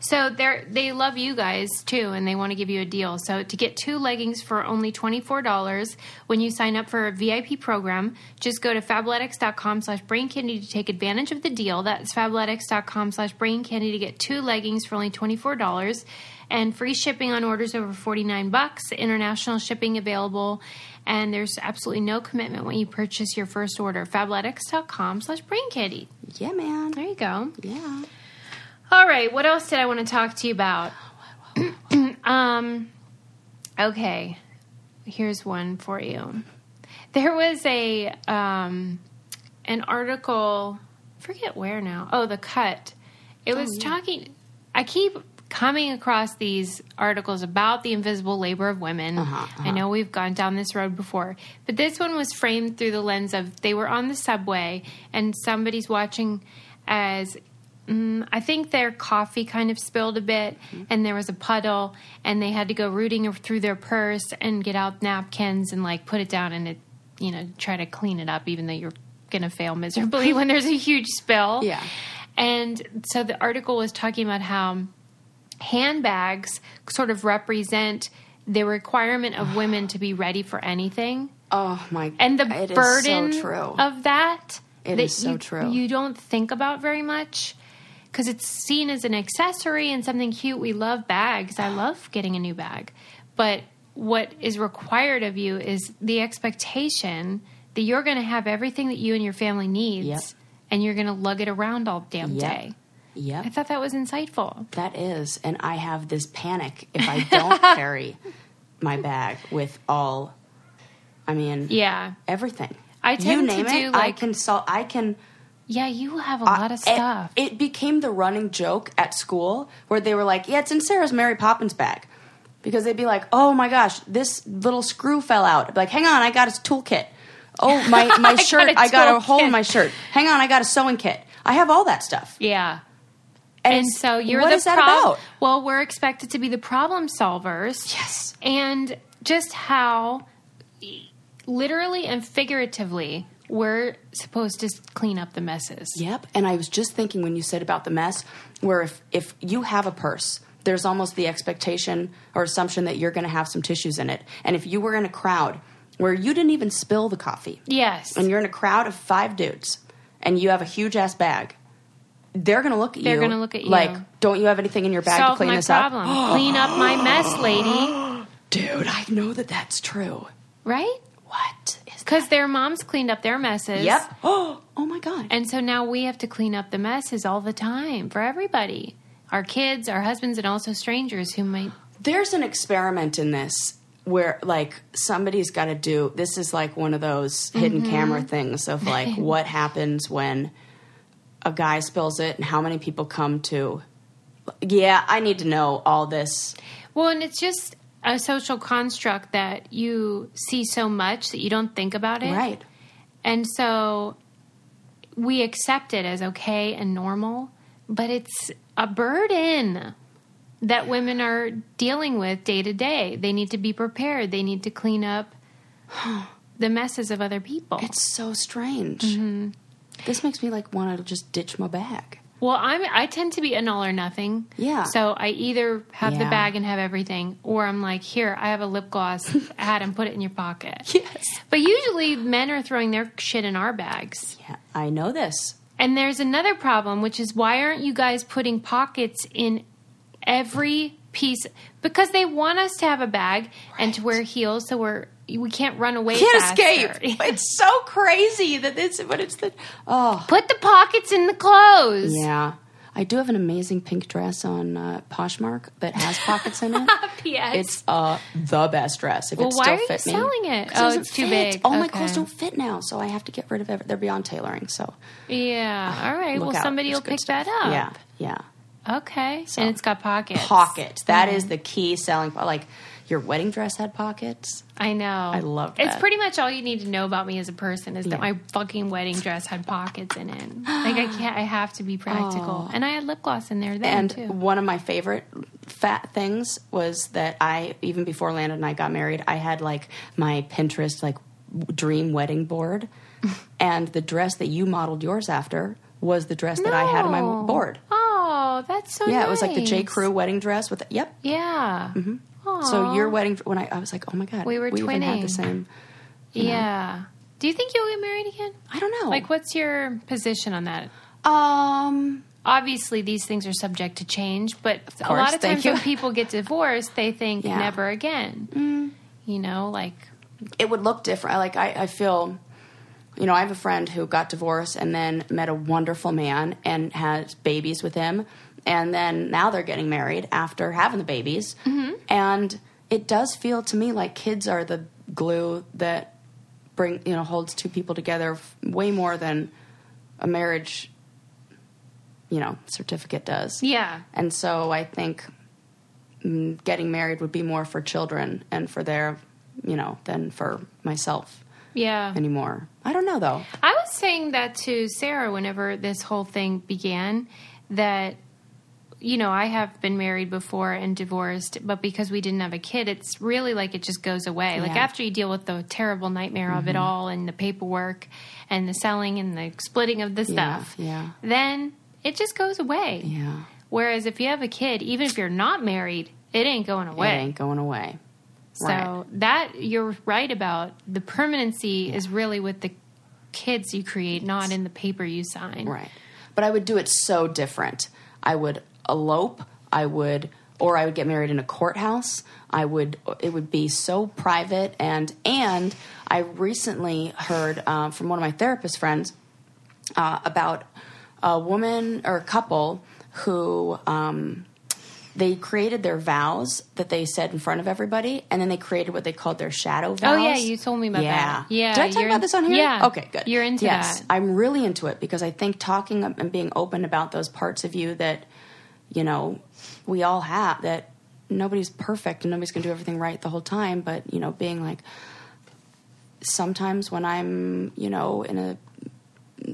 So they they love you guys too, and they want to give you a deal. So to get two leggings for only twenty four dollars when you sign up for a VIP program, just go to fabletics.com slash brain candy to take advantage of the deal. That's fabletics.com slash brain candy to get two leggings for only twenty four dollars. And free shipping on orders over forty nine bucks. International shipping available, and there's absolutely no commitment when you purchase your first order. Fabletics.com slash brain candy. Yeah, man. There you go. Yeah. All right, what else did I want to talk to you about? um, okay, here's one for you. There was a um, an article, forget where now. Oh, the cut. It was talking. I keep coming across these articles about the invisible labor of women. I know we've gone down this road before, but this one was framed through the lens of they were on the subway and somebody's watching as Mm, I think their coffee kind of spilled a bit, and there was a puddle, and they had to go rooting through their purse and get out napkins and like put it down and it, you know, try to clean it up, even though you're gonna fail miserably when there's a huge spill. Yeah. And so the article was talking about how handbags sort of represent the requirement of women to be ready for anything Oh my. and the burden so of that It that is so you, true. you don't think about very much because it's seen as an accessory and something cute we love bags i love getting a new bag but what is required of you is the expectation that you're going to have everything that you and your family needs Yep. and you're going to lug it around all damn Yep. day Yep. I thought that was insightful. That is, and I have this panic if I don't carry my bag with all. I mean, Yeah. everything. I you tend to name do, it. I can sol- I can. Yeah, you have a lot of stuff. It, became the running joke at school where they were like, "Yeah, it's in Sarah's Mary Poppins bag," because they'd be like, "Oh my gosh, this little screw fell out." Like, "Hang on, I got a toolkit." Oh my my got shirt, a I got a hole in my shirt. Hang on, I got a sewing kit. I have all that stuff. yeah. And, And so you're what the is that prob- about? Well, we're expected to be the problem solvers. Yes. And just how literally and figuratively we're supposed to clean up the messes. Yep. And I was just thinking when you said about the mess, where if, if you have a purse, there's almost the expectation or assumption that you're going to have some tissues in it. And if you were in a crowd where you didn't even spill the coffee, Yes. and you're in a crowd of five dudes, and you have a huge ass bag, they're going to look at They're you. gonna look at you. Like, don't you have anything in your bag to clean my this problem. up? clean up my mess, lady. Dude, I know that that's true. Right? What? Because their moms cleaned up their messes. Yep. Oh, oh my God. And so now we have to clean up the messes all the time for everybody. Our kids, our husbands, and also strangers who might. There's an experiment in this where like somebody's got to do this is like one of those hidden Mm-hmm. camera things of like what happens when a guy spills it and how many people come to yeah i need to know all this Well, and it's just a social construct that you see so much that you don't think about it. right And so we accept it as okay and normal, but it's a burden that women are dealing with day to day. They need to be prepared, they need to clean up the messes of other people. it's so strange Mm-hmm. this makes me like want to just ditch my bag well, I'm I tend to be an all or nothing. Yeah. So I either have the bag and have everything, or I'm like, here, I have a lip gloss, add and put it in your pocket. yes But usually men are throwing their shit in our bags. yeah i know this And there's another problem, which is why aren't you guys putting pockets in every piece? Because they want us to have a bag and to wear heels, so we're we can't run away. can't faster. escape it's so crazy that this, but it's the oh Put the pockets in the clothes. yeah I do have an amazing pink dress on uh, Poshmark that has pockets in it. P.S. It's uh, the best dress. If Well, it why still are you fit me. selling it? Oh, doesn't it's too fit. big. All my clothes don't fit now, so I have to get rid of it. They're beyond tailoring. So yeah. All right. Well, out. somebody There's will pick stuff. that up. Yeah, yeah. Okay. So- and it's got pockets. Pockets. That is Mm-hmm. the key selling. Point. Like your wedding dress had pockets. I know. I love It's pretty much all you need to know about me as a person is that Yeah. my fucking wedding dress had pockets in it. Like I can't. I have to be practical, and I had lip gloss in there then and too. one of my favorite fat things was that I even before Landon and I got married, I had like my Pinterest like dream wedding board, and the dress that you modeled yours after was the dress that I had on my board. Oh, that's so. Yeah, it was like the J. Crew wedding dress with. Yep. Yeah. Mm-hmm. So your wedding when I, I was like, oh my god, We were even had the same. you know. Yeah. Do you think you'll get married again? I don't know. Like, what's your position on that? um, Obviously, these things are subject to change, but a lot of times when people get divorced, they think Yeah. Mm. never again. You know, like it would look different. Like I, I feel, you know, I have a friend who got divorced and then met a wonderful man and has babies with him, and then now they're getting married after having the babies, Mm-hmm. and it does feel to me like kids are the glue that bring you know holds two people together f- way more than a marriage, you know, certificate does. yeah, And so I think mm, getting married would be more for children and for their, you know, than for myself yeah. anymore. I don't know though. I was saying that to Sarah whenever this whole thing began that you know, I have been married before and divorced, but because we didn't have a kid, it's really like it just goes away. Like after you deal with the terrible nightmare of it mm-hmm. all and the paperwork and the selling and the splitting of the stuff, yeah. then it just goes away. Yeah. Whereas if you have a kid, even if you're not married, it ain't going away. It ain't going away. So Right. that you're right about the permanency is really with the kids you create, not in the paper you sign. Right. But I would do it so different. I would elope. I would, or I would get married in a courthouse. I would. It would be so private and and I recently heard uh, from one of my therapist friends uh, about a woman or a couple who um, they created their vows that they said in front of everybody, and then they created what they called their shadow vows. Oh yeah, you told me about yeah. that. Yeah, Did I talk about this on here? Yeah. Okay, good. You're into yes, that. I'm really into it because I think talking and being open about those parts of you that, you know, we all have that nobody's perfect and nobody's going to do everything right the whole time, but, you know, being like, sometimes when I'm, you know, in a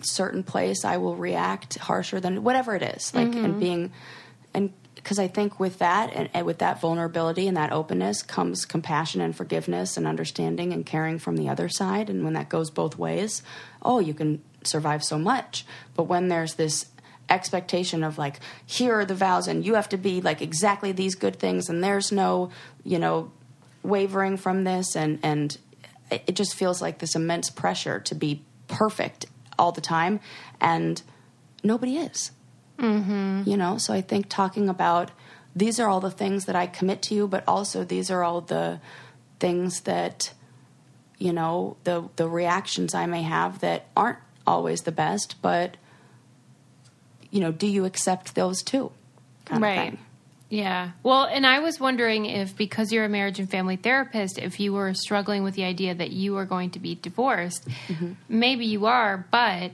certain place, I will react harsher than whatever it is. Like, Mm-hmm. and being, and because I think with that and, and with that vulnerability and that openness comes compassion and forgiveness and understanding and caring from the other side. And when that goes both ways, oh, you can survive so much. But when there's this expectation of like, here are the vows and you have to be like exactly these good things and there's no, you know, wavering from this and and it just feels like this immense pressure to be perfect all the time and nobody is mm-hmm. you know so i think talking about these are all the things that i commit to you but also these are all the things that you know the the reactions i may have that aren't always the best but you know do you accept those too Right. Yeah. Well, and I was wondering if because you're a marriage and family therapist, if you were struggling with the idea that you are going to be divorced. Mm-hmm. Maybe you are, but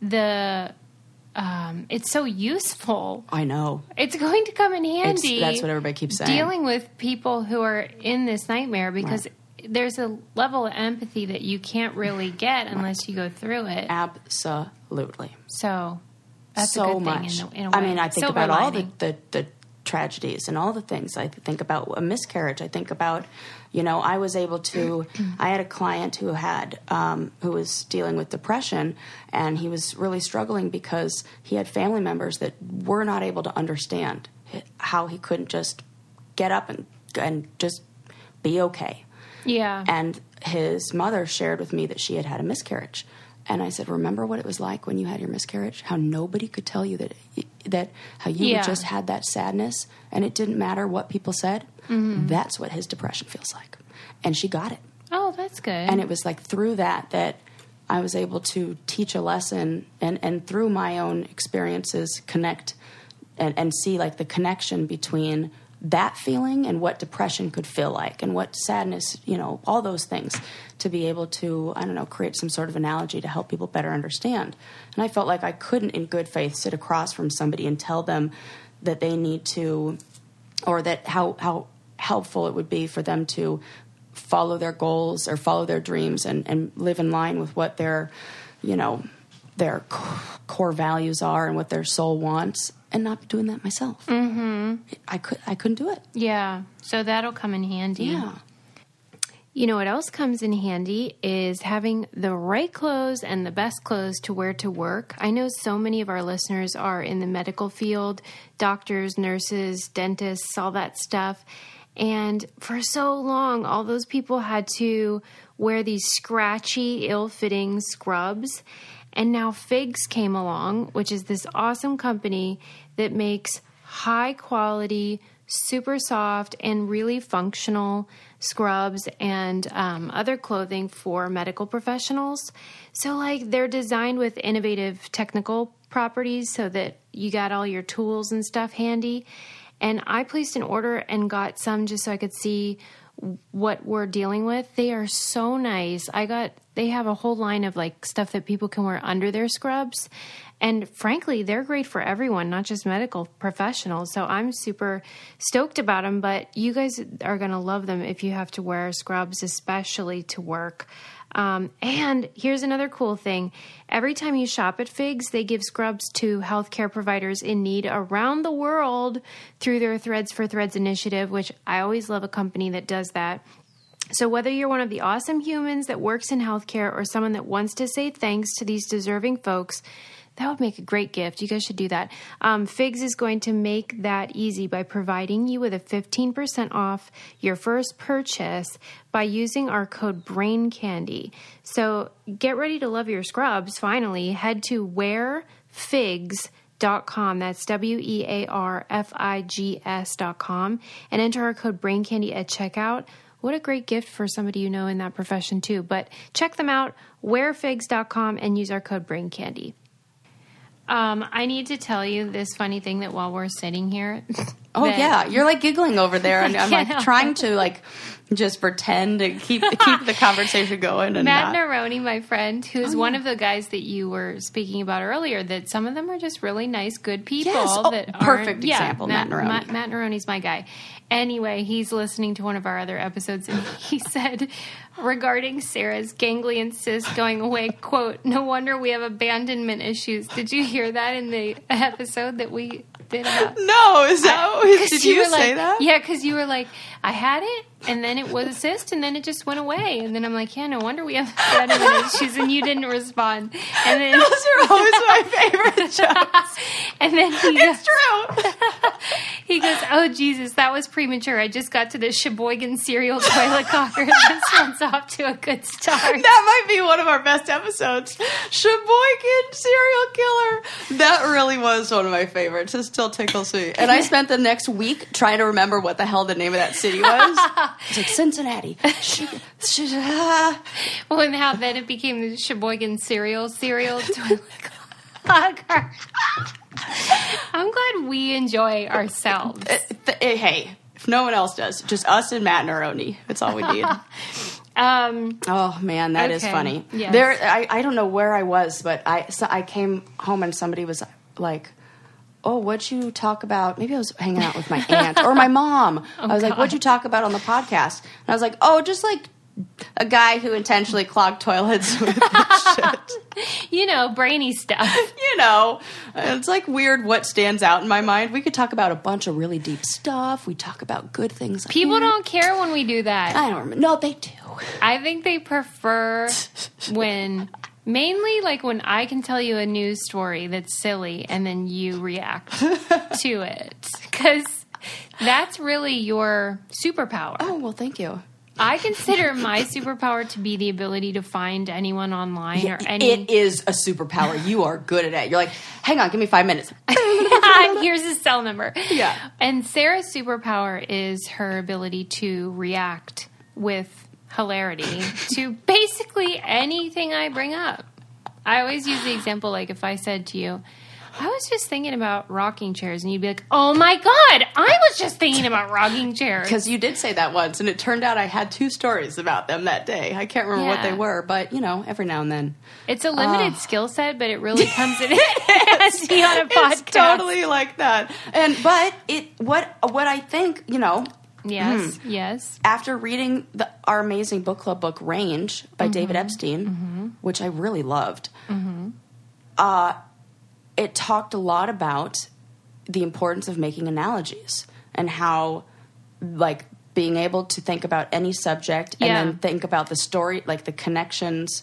the um, it's so useful. i know It's going to come in It's- handy. that's what everybody keeps saying Dealing with people who are in this nightmare because there's a level of empathy that you can't really get unless you go through it. absolutely So that's so a good much. thing in, a- in a I way. mean, I think Silver about all the, the, the tragedies and all the things. I think about a miscarriage. I think about, you know, I was able to. I had a client who had um, who was dealing with depression, and he was really struggling because he had family members that were not able to understand how he couldn't just get up and and just be okay. Yeah. And his mother shared with me that she had had a miscarriage. And I said, "Remember what it was like when you had your miscarriage? How nobody could tell you that that how you Yeah. just had that sadness, and it didn't matter what people said. Mm-hmm. That's what his depression feels like." And she got it. oh, that's good. And it was like through that that I was able to teach a lesson, and and through my own experiences, connect and, and see like the connection between that feeling and what depression could feel like and what sadness you know all those things to be able to i don't know create some sort of analogy to help people better understand. And i felt like i couldn't in good faith sit across from somebody and tell them that they need to or that how how helpful it would be for them to follow their goals or follow their dreams and, and live in line with what their you know their core values are and what their soul wants and not be doing that myself mm-hmm. i could i couldn't do it yeah. So that'll come in handy. yeah You know what else comes in handy is having the right clothes and the best clothes to wear to work. I know so many of our listeners are in the medical field doctors, nurses, dentists, all that stuff. And for so long, all those people had to wear these scratchy, ill fitting scrubs. And now Figs came along, which is this awesome company that makes high quality, super soft, and really functional scrubs and um, other clothing for medical professionals. So, like, they're designed with innovative technical properties so that you got all your tools and stuff handy. And I placed an order and got some just so I could see what we're dealing with. They are so nice. I got they have a whole line of like stuff that people can wear under their scrubs. And frankly, they're great for everyone, not just medical professionals. So I'm super stoked about them, but you guys are going to love them if you have to wear scrubs, especially to work. Um, and here's another cool thing. Every time you shop at Figs, they give scrubs to healthcare providers in need around the world through their Threads for Threads initiative, which I always love a company that does that. So, whether you're one of the awesome humans that works in healthcare or someone that wants to say thanks to these deserving folks, that would make a great gift. You guys should do that. Um, Figs is going to make that easy by providing you with a 15% off your first purchase by using our code BRAIN CANDY. So get ready to love your scrubs. Finally, head to wearfigs.com. That's W E A R F I G S.com and enter our code BRAIN CANDY at checkout. What a great gift for somebody you know in that profession, too. But check them out, wearfigs.com, and use our code BRAIN CANDY. Um, I need to tell you this funny thing that while we're sitting here. Oh yeah, you're like giggling over there, and I'm like trying to like just pretend to keep keep the conversation going. And Matt not, Neroni, my friend, who's one of the guys that you were speaking about earlier, that some of them are just really nice, good people. Yes. Oh, that perfect aren't- yeah, example, Matt Neroni. Matt, Matt Neroni's my guy. Anyway, he's listening to one of our other episodes, and he said regarding Sarah's ganglion cyst going away, "quote No wonder we have abandonment issues." Did you hear that in the episode that we did about? no, is that? 'Cause did you, were say like, that? Yeah, because you were like, I had it, and then it was a cyst, and then it just went away. And then I'm like, yeah, no wonder we have abandonment issues, and you didn't respond. And then, Those are always my favorite jokes. and then he It's goes, true. he goes, oh Jesus, that was premature. I just got to the Sheboygan serial toilet cocker. this one's off to a good start. That might be one of our best episodes. Sheboygan serial killer. That really was one of my favorites. It still tickles me. And I spent the next week trying to remember what the hell the name of that city was. It's like Cincinnati. Well, and how then it became the Sheboygan cereal cereal toilet cocker. I'm glad we enjoy ourselves. Uh, hey, if no one else does, just us and Matt and Neroni. That's all we need. Um, Oh man, that is Okay. funny. Yes. There, I, I don't know where I was, but I so I came home and somebody was like, "Oh, what'd you talk about?" Maybe I was hanging out with my aunt or my mom. I was like, "What'd you talk about on the podcast?" And I was like, "Oh, just like a guy who intentionally clogged toilets with shit." you know, brainy stuff. You know, it's like weird what stands out in my mind. We could talk about a bunch of really deep stuff. We talk about good things. People Yeah. don't care when we do that. I don't remember. No, they do. I think they prefer when mainly like when I can tell you a news story that's silly and then you react to it cuz that's really your superpower. Oh well, thank you. I consider my superpower to be the ability to find anyone online or any It is a superpower. You are good at it. You're like, hang on, give me five minutes. Here's his cell number. Yeah. And Sarah's superpower is her ability to react with hilarity to basically anything I bring up. I always use the example like if I said to you, I was just thinking about rocking chairs, and you'd be like, "Oh my god, I was just thinking about rocking chairs." Because you did say that once, and it turned out I had two stories about them that day. I can't remember what they were, but you know, every now and then. It's a limited ah. skill set, but it really comes in handy on a podcast. It's totally like that. And but it what what I think, you know, yes, hmm. yes. after reading the our amazing book club book Range by mm-hmm. David Epstein, mm-hmm. which I really loved, mm-hmm. uh, it talked a lot about the importance of making analogies and how, like, being able to think about any subject and Yeah. then think about the story, like the connections,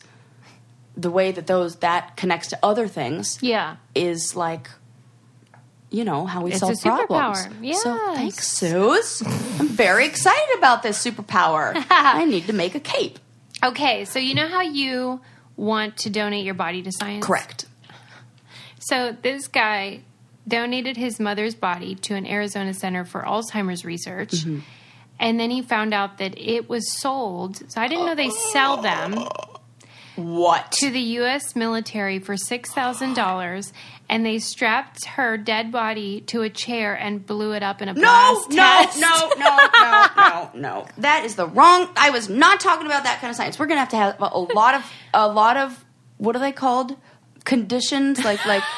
the way that those that connects to other things Yeah. is like you know how we It's solve a superpower. problems. So thanks, Suze. I'm very excited about this superpower. I need to make a cape. Okay, so you know how you want to donate your body to science? Correct. So this guy donated his mother's body to an Arizona Center for Alzheimer's Research. Mm-hmm. And then he found out that it was sold. So I didn't know they sell them What? to the U.S. military for $6,000. And they strapped her dead body to a chair and blew it up in a blast no, test. no, no, no, no, no. no. That is the wrong. I was not talking about that kind of science. We're gonna have to have a lot of a lot of what are they called? Conditions like like.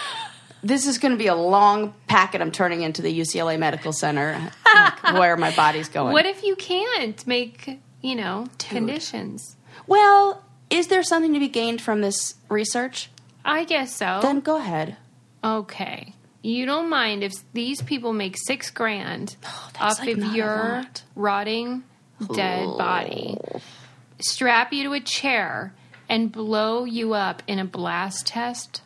This is going to be a long packet I'm turning into the UCLA Medical Center, like, where my body's going. What if you can't make, you know, conditions? Well, is there something to be gained from this research? I guess so. Then go ahead. Okay. You don't mind if these people make six grand Oh, off like, of your rotting dead body, strap you to a chair, and blow you up in a blast test?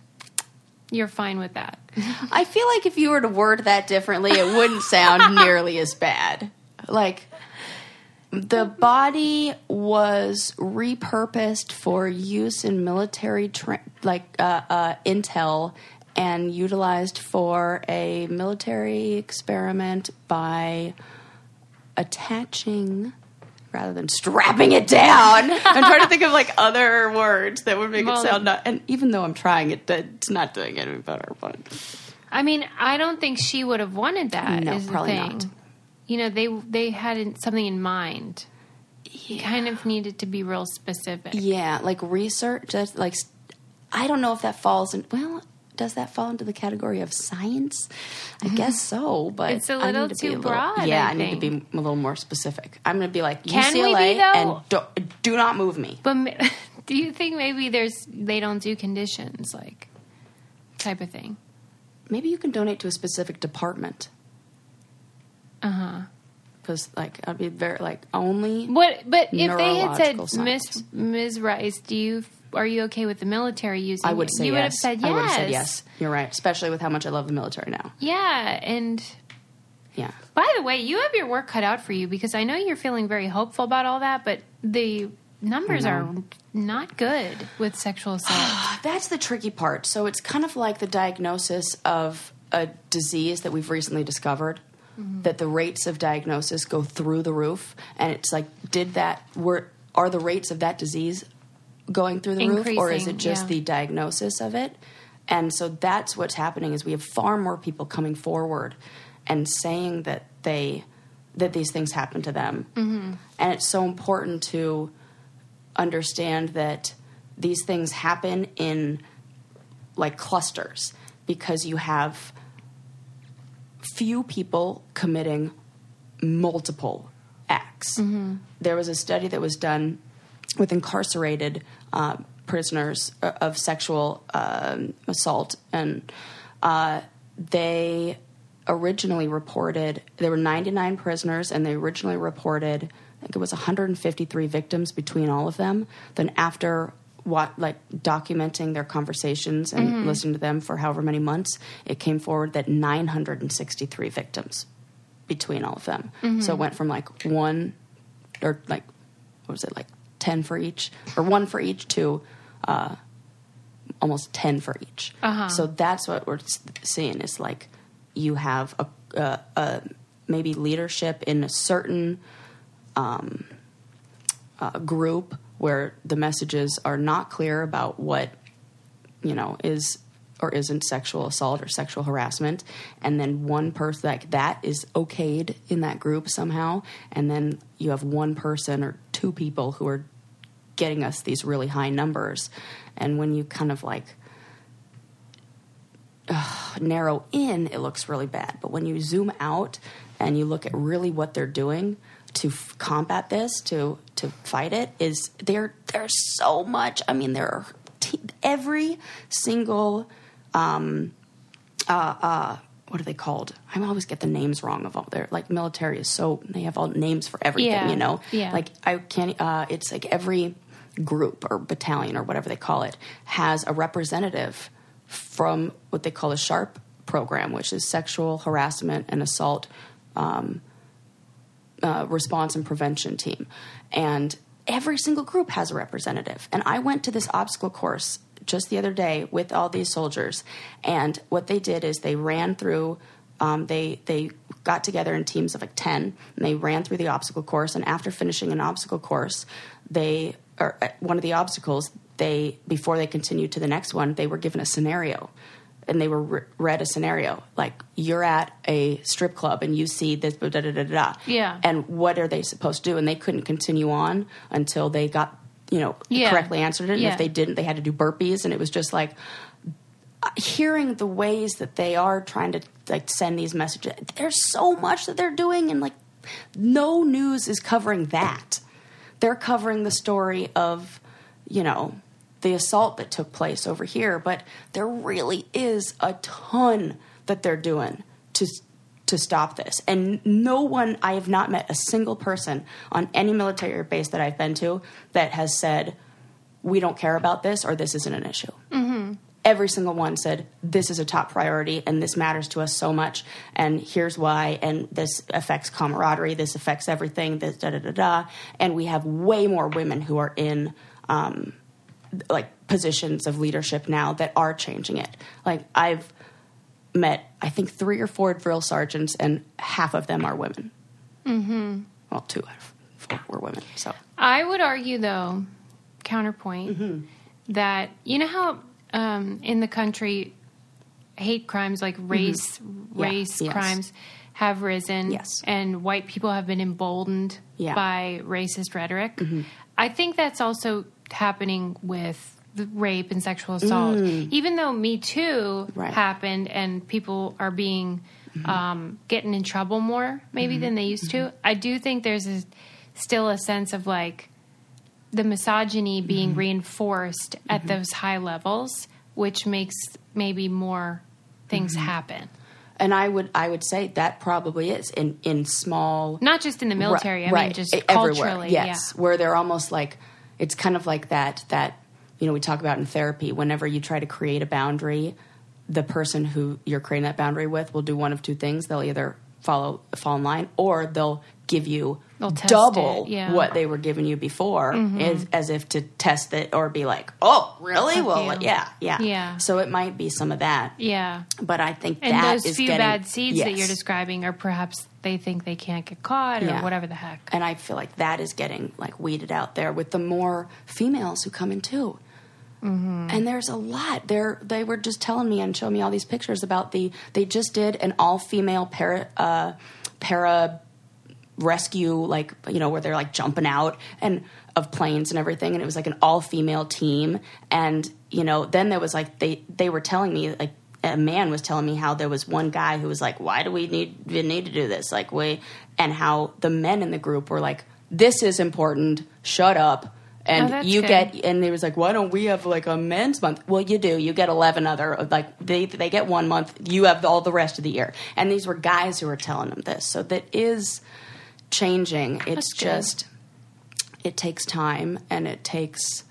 You're fine with that. I feel like if you were to word that differently, it wouldn't sound nearly as bad. Like, the body was repurposed for use in military, tra- like uh, uh, intel, and utilized for a military experiment by attaching rather than strapping it down. I'm trying to think of like other words that would make Well- it sound not. And even though I'm trying it, it's not doing any better. But I mean, I don't think she would have wanted that. No, is the probably thing. not. You know, they they had something in mind. You kind of needed to be real specific. yeah, like research. Just like I don't know if that falls in. Well, does that fall into the category of science? I guess so, but It's a little to be too little- broad, Yeah, I I, need to be a little more specific. I'm going to be like Can we be, UCLA though? and do, do not move me. But do you think maybe there's they don't do conditions like type of thing? Maybe you can donate to a specific department Uh huh. because like I'd be very like only. What? But if they had said, Miss. Ms. Rice, do you are you okay with the military using? I would say you yes. would have said yes. I would have said yes. You're right, especially with how much I love the military now. Yeah, and Yeah. by the way, you have your work cut out for you because I know you're feeling very hopeful about all that, but the numbers are not good with sexual ah, assault. That's the tricky part. So it's kind of like the diagnosis of a disease that we've recently discovered. Mm-hmm. That the rates of diagnosis go through the roof, and it's like, did that? Were are the rates of that disease going through the roof, or is it just yeah. the diagnosis of it? And so that's what's happening is we have far more people coming forward and saying that they that these things happen to them, mm-hmm. and it's so important to understand that these things happen in like clusters because you have few people committing multiple acts. Mm-hmm. There was a study that was done with incarcerated uh, prisoners uh, of sexual um, assault, and uh, they originally reported there were 99 prisoners, and they originally reported I think it was 153 victims between all of them. Then after what like documenting their conversations and listening to them for however many months, it came forward that 963 victims between all of them. So it went from like one or like what was it like 10 for each or one for each to uh, almost 10 for each. Uh-huh. So that's what we're seeing is like you have a, a, a maybe leadership in a certain um, uh, group where the messages are not clear about what you know is or isn't sexual assault or sexual harassment. And then one person like that is okayed in that group somehow. And then you have one person or two people who are getting us these really high numbers. And when you kind of like narrow in it looks really bad. But when you zoom out and you look at really what they're doing to f- combat this to to fight it is there there's so much i mean there are t- every single um uh uh what are they called? I always get the names wrong of all their like military is so they have all names for everything, Yeah. you know. Yeah. Like I can't. Uh, it's like every group or battalion or whatever they call it has a representative from what they call a SHARP program, which is sexual harassment and assault um, uh, response and prevention team. And every single group has a representative. And I went to this obstacle course just the other day with all these soldiers. And what they did is they ran through. Um, they they got together in teams of like ten, and they ran through the obstacle course. And after finishing an obstacle course, they or uh, one of the obstacles they before they continued to the next one, they were given a scenario and they were re- read a scenario like you're at a strip club and you see this da da da da. Yeah. And what are they supposed to do? And they couldn't continue on until they got you know Yeah. correctly answered it. And Yeah. if they didn't, they had to do burpees, and it was just like uh, hearing the ways that they are trying to like send these messages. There's so much that they're doing, and like no news is covering that. They're covering the story of you know the assault that took place over here, but there really is a ton that they're doing to to stop this. And no one, I have not met a single person on any military base that I've been to that has said we don't care about this or this isn't an issue. Every single one said this is a top priority and this matters to us so much and here's why and this affects camaraderie, this affects everything, this da da da da. And we have way more women who are in um, like positions of leadership now that are changing it. Like I've met I think three or four drill sergeants and half of them are women. Mm-hmm. Well, two out of four were women. So I would argue, though, counterpoint, Mm-hmm. that you know how um, in the country hate crimes like race Mm-hmm. Yeah, race yes. crimes have risen, Yes. and white people have been emboldened Yeah. Mm-hmm. by racist rhetoric. I think that's also happening with rape and sexual assault. Even though Me Too Mm. Right. Mm-hmm. happened and people are being um, getting in trouble more maybe than they used to, I do think there's a, still a sense of like the misogyny being Mm-hmm. reinforced at those high levels, which makes maybe more things Mm-hmm. happen. and I would I would say that probably is in in small Not just in the military. I Right, mean, just everywhere. culturally. Yes, where they're almost like it's kind of like that that you know we talk about in therapy. Whenever you try to create a boundary, the person who you're creating that boundary with will do one of two things. They'll either follow fall in line, or they'll give you They'll double yeah. Mm-hmm. what they were giving you before, as, as if to test it or be like, "Oh, really? Fuck well, you. yeah, yeah, Yeah. So it might be some of that, Yeah. but I think And that those is few getting- bad seeds that you're describing are perhaps they think they can't get caught or Yeah. whatever the heck. and I feel like that is getting like weeded out there with the more females who come in too. Mm-hmm. And there's a lot. There, they were just telling me and showing me all these pictures about the. They just did an all female para uh, para rescue, like you know, where they're like jumping out and of planes and everything, and it was like an all female team. And you know, then there was like they they were telling me like a man was telling me how there was one guy who was like, "Why do we need we need to do this?" Like we, and how the men in the group were like, "This is important. Shut up." Oh, And that's you good. get, and they was like, "Why don't we have like a men's month?" Well, you do. You get eleven other like they they get one month. You have all the rest of the year. And these were guys who were telling them this, so that is changing. It's good. just it takes time, and it takes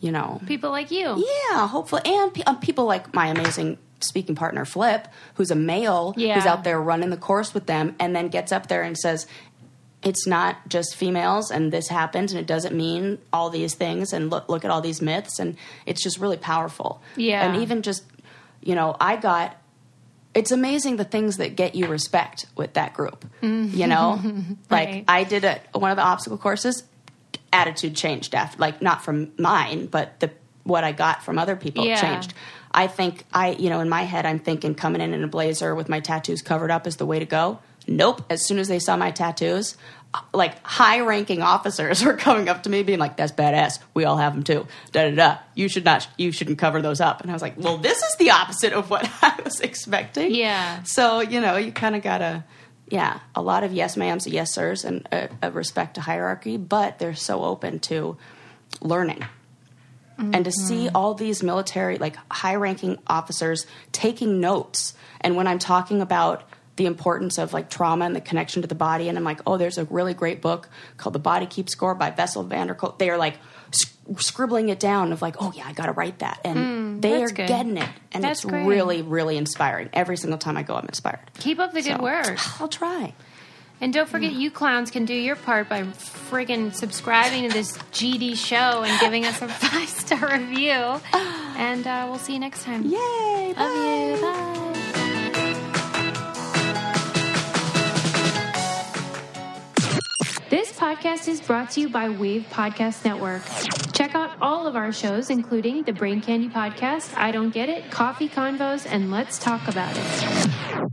you know People like you. yeah, hopefully, and pe- uh, people like my amazing speaking partner Flip, who's a male, who's out there running the course with them, and then gets up there and says, "It's not just females, and this happens, and it doesn't mean all these things, and look look at all these myths, and it's just really powerful." Yeah. and even just you know, I got. It's amazing the things that get you respect with that group. Mm-hmm. You know, like Right. I did a, one of the obstacle courses. Attitude changed after, like not from mine, but the what I got from other people Yeah. changed. I think I, you know, in my head, I'm thinking coming in in a blazer with my tattoos covered up is the way to go. Nope. As soon as they saw my tattoos, like high ranking officers were coming up to me being like, that's badass. We all have them too. Da da da. You should not, you shouldn't cover those up. And I was like, well, this is the opposite of what I was expecting. Yeah. So, you know, you kind of got to, yeah, a lot of yes ma'ams, yes sirs, and a, a respect to hierarchy, but they're so open to learning and to see mm-hmm. all these military like high ranking officers taking notes and when i'm talking about the importance of like trauma and the connection to the body and i'm like oh there's a really great book called the body keep score by Bessel van der Kolk they are like sc- scribbling it down of like oh yeah i gotta write that and they are good. getting it and That's it's great. really really inspiring every single time i go i'm inspired Keep up the good So, work. i'll try And don't forget, you clowns can do your part by friggin' subscribing to this GD show and giving us a five star review. And uh, we'll see you next time. yay Love you. Bye. This podcast is brought to you by Wave Podcast Network. Check out all of our shows, including the Brain Candy Podcast, I Don't Get It, Coffee Convos, and Let's Talk About It.